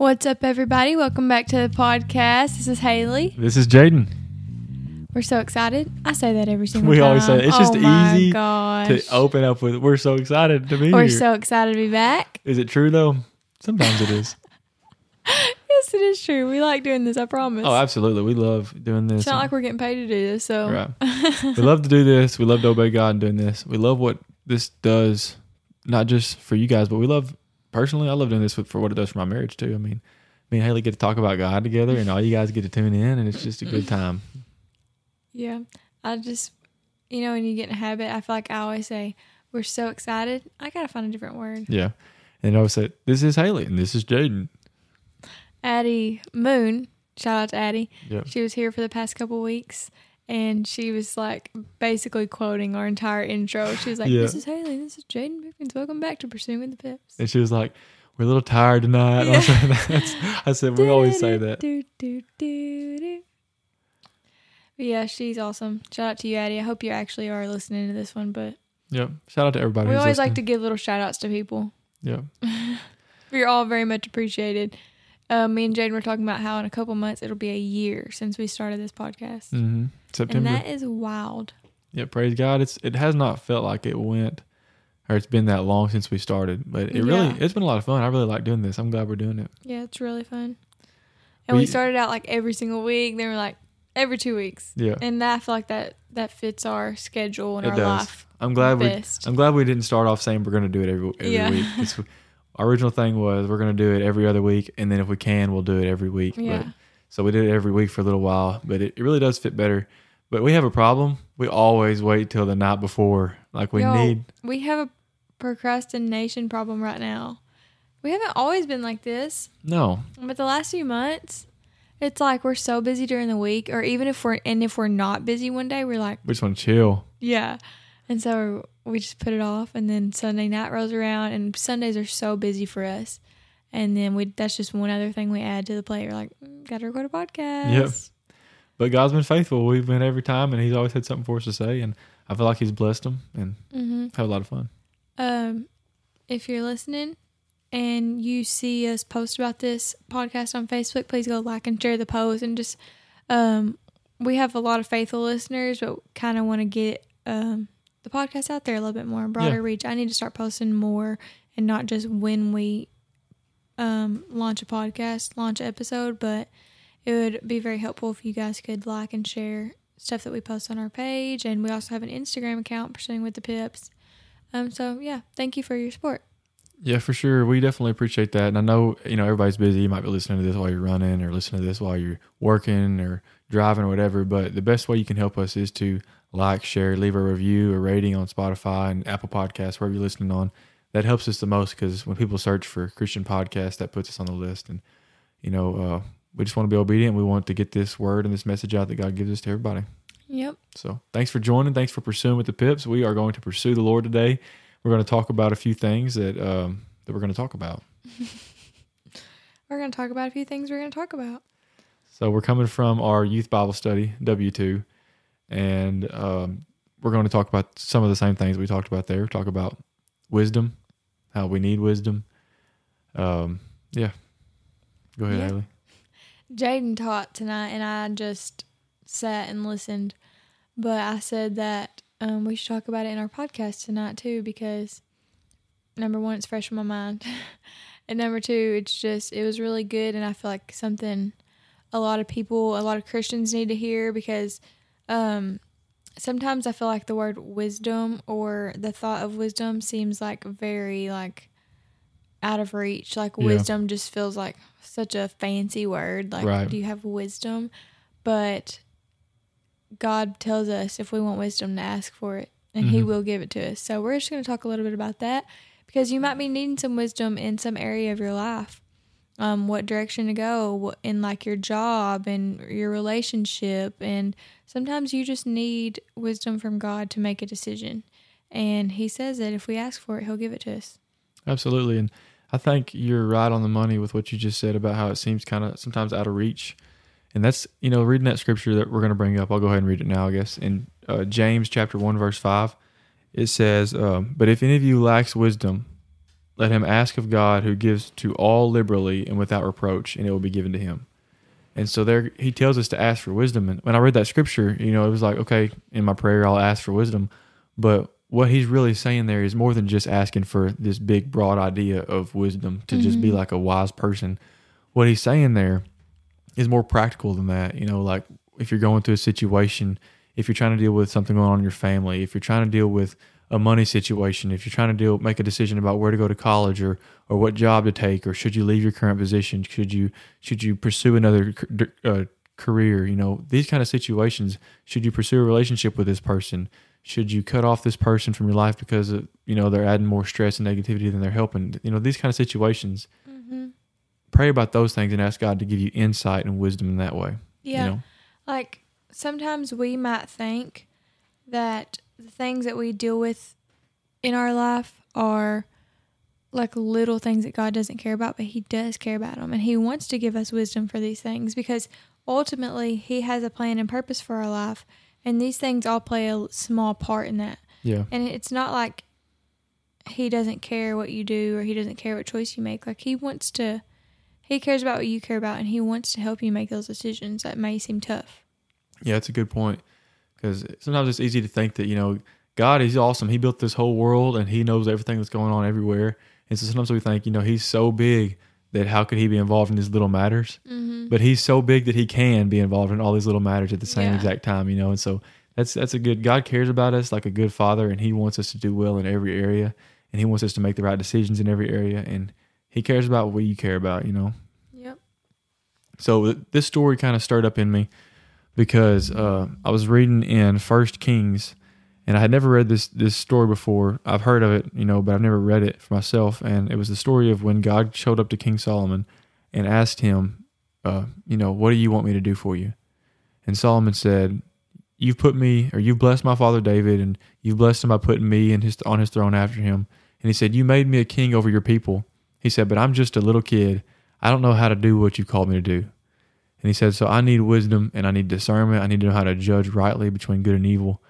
What's up, everybody? Welcome back to the podcast. This is Haley. This is Jaden. We're so excited. I say that every single We time. We always say it. It's just oh easy gosh. To open up with, we're so excited to be We're here. so excited to be back. is it true though? Sometimes it is. Yes, it is true. We like doing this. I promise. oh, absolutely. We love doing this. it's not like we're getting paid to do this. So Right. we love to do this. We love to obey God and doing this. We love what this does, not just for you guys, but we love personally. I love doing this for, what it does for my marriage too. I mean, me and Haley get to talk about God together, and all you guys get to tune in, and it's just a good time. yeah, I just you know when you get in a habit, I feel like I always say we're so excited. I gotta find a different word. Yeah. And I always say, "This is Haley, and this is Jaden." Addie Moon. Shout out to Addie. Yep. She was here for the past couple weeks and she was like basically quoting our entire intro. She was like, Yeah. This is Haley, this is Jaden Pickens. Welcome back to Pursuing the Pips. And she was like, "We're a little tired tonight." And I, I said, "We always say that." Do, do, do, yeah, she's awesome. Shout out to you, Addie. I hope you actually are listening to this one, but yeah, Shout out to everybody. we always like to give little shout outs to people. Yeah, You're all very much appreciated. Uh, me and Jaden were talking about how in a couple months it'll be a year since we started this podcast. hmm And that is wild. yeah. Praise God. It's it has not felt like it went, or it's been that long since we started. But it really Yeah. it's been a lot of fun. I really like doing this. I'm glad we're doing it. Yeah, it's really fun. And we, We- started out like every single week. Then we're like every two weeks, Yeah. and that, I feel like that that fits our schedule and It our does. life I'm glad we best. I'm glad we didn't start off saying we're going to do it every every Yeah. week. we- Our original thing was we're going to do it every other week, and then if we can, we'll do it every week. yeah, But, so we did it every week for a little while, but it, it really does fit better. But we have a problem. We always wait till the night before, like we Yo, need. we have a procrastination problem right now. We haven't always been like this, No, but the last few months, it's like we're so busy during the week, or even if we're and if we're not busy one day, we're like, we just want to chill. yeah, and so we just put it off, and then Sunday night rolls around, and Sundays are so busy for us. And then we that's just one other thing we add to the plate. We're like, mm, gotta record a podcast. Yep. But God's been faithful. We've been every time, and He's always had something for us to say. And I feel like He's blessed them and Mm-hmm. have a lot of fun. Um, if you're listening and you see us post about this podcast on Facebook, please go like and share the post and just um we have a lot of faithful listeners, but kind of want to get um the podcast out there a little bit more, broader Yeah. reach. I need to start posting more and not just when we um launch a podcast, launch an episode, but it would be very helpful if you guys could like and share stuff that we post on our page and we also have an Instagram account pursuing with the pips. Um so yeah, thank you for your support. Yeah, for sure. We definitely appreciate that. And I know, you know, everybody's busy. You might be listening to this while you're running or listening to this while you're working or driving or whatever. But the best way you can help us is to like, share, leave a review, a rating on Spotify and Apple Podcasts, wherever you're listening on. That helps us the most because when people search for Christian podcast, that puts us on the list. And, you know, uh, we just want to be obedient. We want to get this word and this message out that God gives us to everybody. Yep. So thanks for joining. Thanks for pursuing with the Pips. We are going to pursue the Lord today. We're going to talk about a few things that um, that we're going to talk about. We're going to talk about a few things we're going to talk about. So we're coming from our youth Bible study W two, and um, we're going to talk about some of the same things we talked about there. Talk about wisdom, how we need wisdom. Um, yeah, go ahead, Yeah. Haley. Jaden taught tonight, and I just sat and listened. But I said that um, we should talk about it in our podcast tonight too, because number one, it's fresh in my mind, and number two, it's just it was really good, and I feel like something a lot of people, a lot of Christians need to hear because um, sometimes I feel like the word wisdom or the thought of wisdom seems like very like out of reach. Like Yeah. wisdom just feels like such a fancy word. Like, Right. do you have wisdom? But God tells us if we want wisdom to ask for it, and He Mhm. will give it to us. So we're just going to talk a little bit about that because you might be needing some wisdom in some area of your life. Um, what direction to go in like your job and your relationship, and sometimes you just need wisdom from God to make a decision. And He says that if we ask for it, He'll give it to us. Absolutely, and I think you're right on the money with what you just said about how it seems kind of sometimes out of reach. And that's you know reading that scripture that we're going to bring up. I'll go ahead and read it now. I guess in uh, James chapter one verse five, it says, um, "But if any of you lacks wisdom, let him ask of God who gives to all liberally and without reproach, and it will be given to him. And so there he tells us to ask for wisdom. And when I read that scripture, you know, it was like, okay, in my prayer I'll ask for wisdom. But what he's really saying there is more than just asking for this big broad idea of wisdom to mm-hmm. just be mm-hmm. like a wise person. What he's saying there is more practical than that. You know, like if you're going through a situation, if you're trying to deal with something going on in your family, if you're trying to deal with a money situation, if you're trying to deal make a decision about where to go to college or or what job to take, or should you leave your current position, should you should you pursue another uh, career, you know, these kind of situations, should you pursue a relationship with this person? Should you cut off this person from your life because of, you know they're adding more stress and negativity than they're helping? You know, these kind of situations. Pray about those things and ask God to give you insight and wisdom in that way. Yeah, you know? like sometimes we might think that the things that we deal with in our life are like little things that God doesn't care about, but He does care about them. And He wants to give us wisdom for these things because ultimately He has a plan and purpose for our life. And these things all play a small part in that. Yeah. And it's not like He doesn't care what you do or He doesn't care what choice you make. Like He wants to, He cares about what you care about and He wants to help you make those decisions that may seem tough. Yeah, that's a good point because sometimes it's easy to think that you know God is awesome. He built this whole world and He knows everything that's going on everywhere. And so sometimes we think, you know, He's so big that how could He be involved in these little matters? Mm-hmm. But He's so big that He can be involved in all these little matters at the same yeah. exact time. You know, and so that's that's a good. God cares about us like a good Father, and He wants us to do well in every area, and He wants us to make the right decisions in every area, and He cares about what you care about. You know. Yep. So this story kind of stirred up in me because uh, I was reading in First Kings, and I had never read this this story before. I've heard of it, you know, but I've never read it for myself. And it was the story of when God showed up to King Solomon and asked him, uh, you know, what do you want me to do for you? And Solomon said, "You've put me, or you've blessed my father David, and you've blessed him by putting me in his on his throne after him." And he said, "You made me a king over your people." He said, "But I'm just a little kid. I don't know how to do what you called me to do." And he said, So I need wisdom and I need discernment. I need to know how to judge rightly between good and evil.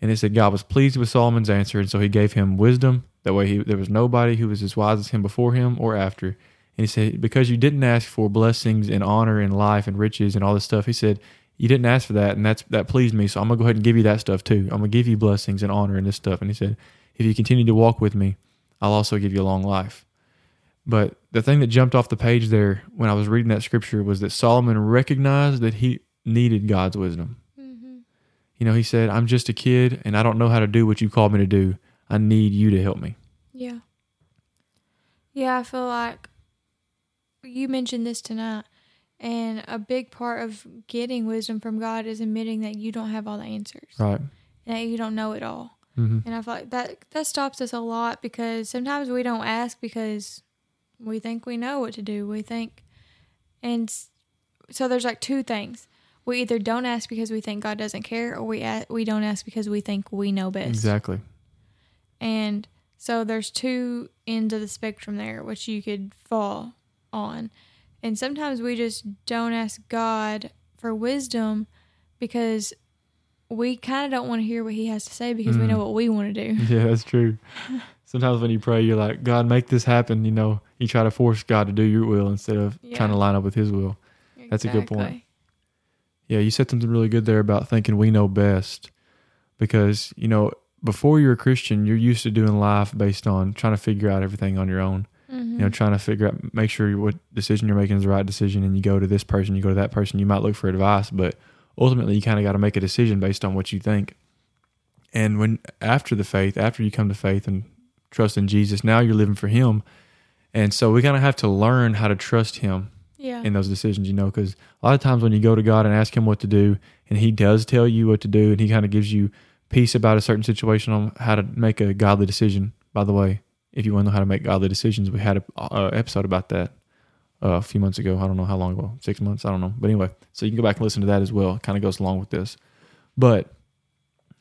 And he said, God was pleased with Solomon's answer. And so he gave him wisdom. That way, he, there was nobody who was as wise as him before him or after. And he said, Because you didn't ask for blessings and honor and life and riches and all this stuff, he said, You didn't ask for that. And that's that pleased me. So I'm going to go ahead and give you that stuff too. I'm going to give you blessings and honor and this stuff. And he said, If you continue to walk with me, I'll also give you a long life. But the thing that jumped off the page there when I was reading that scripture was that Solomon recognized that he needed God's wisdom. Mm-hmm. You know, he said, I'm just a kid and I don't know how to do what you called me to do. I need you to help me. Yeah. Yeah, I feel like you mentioned this tonight. And a big part of getting wisdom from God is admitting that you don't have all the answers. Right. And that you don't know it all. Mm-hmm. And I feel like that that stops us a lot because sometimes we don't ask because we think we know what to do. We think, and so there's like two things. We either don't ask because we think God doesn't care, or we ask, we don't ask because we think we know best. Exactly. And so there's two ends of the spectrum there, which you could fall on. And sometimes we just don't ask God for wisdom because we kind of don't want to hear what He has to say because mm. we know what we want to do. Yeah, that's true. Sometimes when you pray, you're like, God, make this happen. You know, you try to force God to do your will instead of yeah. trying to line up with His will. Exactly. That's a good point. Yeah, you said something really good there about thinking we know best because, you know, before you're a Christian, you're used to doing life based on trying to figure out everything on your own. Mm-hmm. You know, trying to figure out, make sure what decision you're making is the right decision, and you go to this person, you go to that person. You might look for advice, but ultimately, you kind of got to make a decision based on what you think. And when after the faith, after you come to faith and trust in Jesus. Now you're living for Him, and so we kind of have to learn how to trust Him yeah. in those decisions. You know, because a lot of times when you go to God and ask Him what to do, and He does tell you what to do, and He kind of gives you peace about a certain situation on how to make a godly decision. By the way, if you want to know how to make godly decisions, we had a episode about that uh, a few months ago. I don't know how long ago, six months, I don't know. But anyway, so you can go back and listen to that as well. It kind of goes along with this. But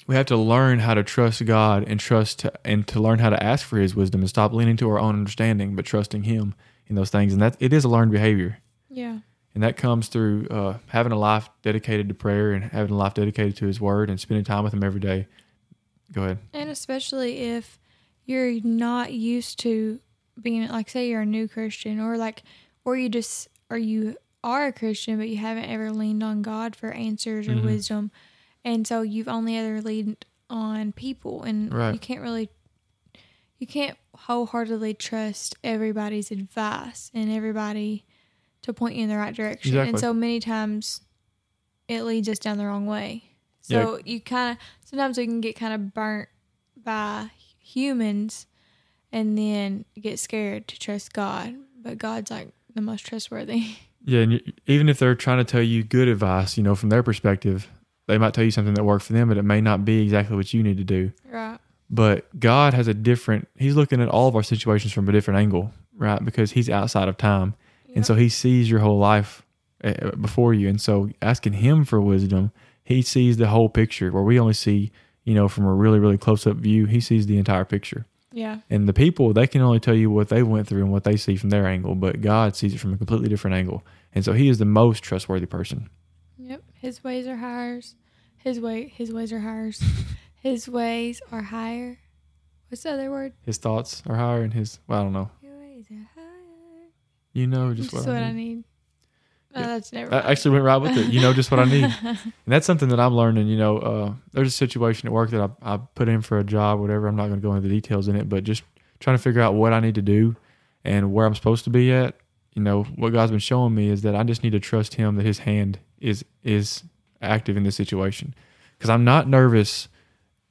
we have to learn how to trust God and trust to, and to learn how to ask for His wisdom and stop leaning to our own understanding, but trusting Him in those things. And that it is a learned behavior. Yeah. And that comes through uh, having a life dedicated to prayer and having a life dedicated to His Word and spending time with Him every day. Go ahead. And especially if you're not used to being like say you're a new Christian or like or you just or you are a Christian but you haven't ever leaned on God for answers or Mhm. wisdom and so you've only ever leaned on people and Right. you can't really you can't wholeheartedly trust everybody's advice and everybody to point you in the right direction Exactly. and so many times it leads us down the wrong way so you kind of sometimes we can get kind of burnt by humans and then get scared to trust God. But God's like the most trustworthy. Yeah, and even if they're trying to tell you good advice, you know, from their perspective, they might tell you something that worked for them, but it may not be exactly what you need to do. Right. But God has a different. He's looking at all of our situations from a different angle, right? Because He's outside of time, and so He sees your whole life uh, before you. And so, asking Him for wisdom, He sees the whole picture. Where we only see, you know, from a really, really close up view, He sees the entire picture. Yeah. And the people, they can only tell you what they went through and what they see from their angle, but God sees it from a completely different angle. And so he is the most trustworthy person. His ways are higher. His way. His ways are higher. his ways are higher. What's the other word? His thoughts are higher and his, well, I don't know. Your ways are higher. You know Just just what, what, I I need. need. Oh, Yeah. that's never. I actually went right with it. You know just what I need. And that's something that I'm learning. You know, uh, there's a situation at work that I, I put in for a job, whatever. I'm not going to go into the details in it, but just trying to figure out what I need to do and where I'm supposed to be at. You know, what God's been showing me is that I just need to trust Him that His hand is is active in this situation because I'm not nervous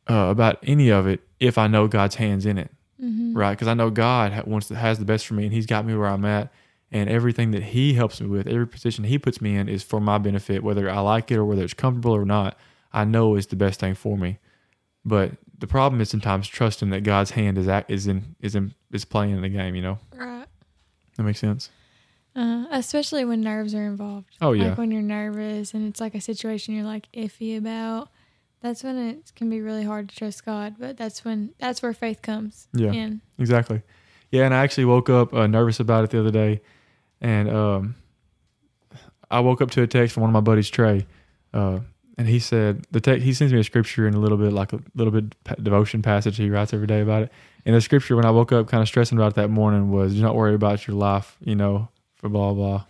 uh, about any of it if I know God's hands in it, hmm right? Because I know God wants has the best for me, and He's got me where I'm at, and everything that He helps me with, every position He puts me in, is for my benefit, whether I like it or whether it's comfortable or not. I know is the best thing for me. But the problem is sometimes trusting that God's hand is act, is in is in is playing in the game. You know, Right. that makes sense. Uh, especially when nerves are involved. Oh yeah, Like when you're nervous and it's like a situation you're like iffy about. That's when it can be really hard to trust God. But that's when that's where faith comes yeah. in. Exactly. Yeah, and I actually woke up uh, nervous about it the other day, and um, I woke up to a text from one of my buddies, Trey, uh, and he said the text he sends me a scripture and a little bit like a little bit devotion passage he writes every day about it. And the scripture when I woke up kind of stressing about it that morning was, "Do not worry about your life," you know, for blah blah.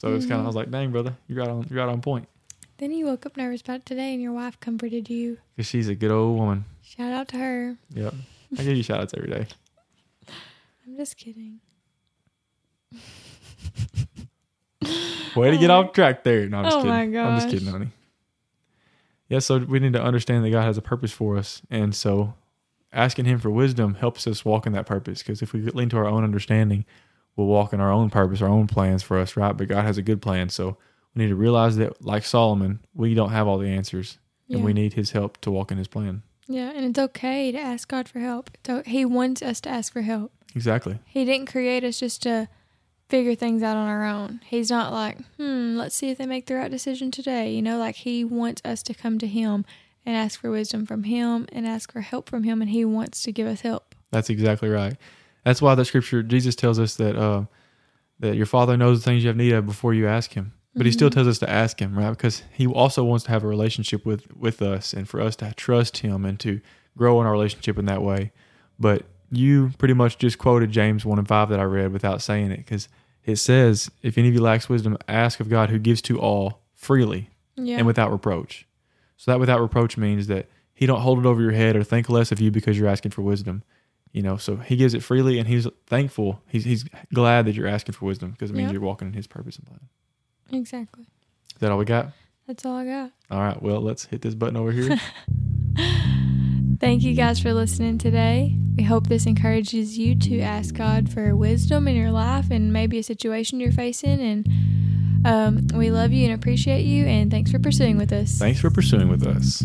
So it was kind of I was mm. like, "Dang, brother, you got on you're right on point." Then you woke up nervous about it today and your wife comforted you. Because she's a good old woman. Shout out to her. Yep. I give you shout outs every day. I'm just kidding. Way to get off track there. No, I'm just Oh kidding. my I'm just kidding, honey. Yeah, so we need to understand that God has a purpose for us. And so asking Him for wisdom helps us walk in that purpose. Because if we lean to our own understanding, we'll walk in our own purpose, our own plans for us, right? But God has a good plan. So we need to realize that, like Solomon, we don't have all the answers. Yeah. And we need His help to walk in His plan. yeah, and it's okay to ask God for help. He wants us to ask for help. Exactly. He didn't create us just to figure things out on our own. He's not like, hmm, let's see if they make the right decision today. You know, like he wants us to come to him and ask for wisdom from him and ask for help from him, and he wants to give us help. That's exactly right. That's why that scripture Jesus tells us that uh, that your Father knows the things you have need of before you ask Him. But He still Mhm. tells us to ask Him, right? Because He also wants to have a relationship with with us, and for us to trust Him and to grow in our relationship in that way. But you pretty much just quoted James one and five that I read without saying it, because it says, "If any of you lacks wisdom, ask of God, who gives to all freely Yeah. and without reproach." So that without reproach means that He don't hold it over your head or think less of you because you're asking for wisdom. You know, so he gives it freely and he's thankful. He's he's glad that you're asking for wisdom because it means Yep. you're walking in his purpose and plan. exactly. Is that all we got? That's all I got. All right. Well, let's hit this button over here. Thank you guys for listening today. We hope this encourages you to ask God for wisdom in your life and maybe a situation you're facing. And um, we love you and appreciate you. And thanks for pursuing with us. Thanks for pursuing with us.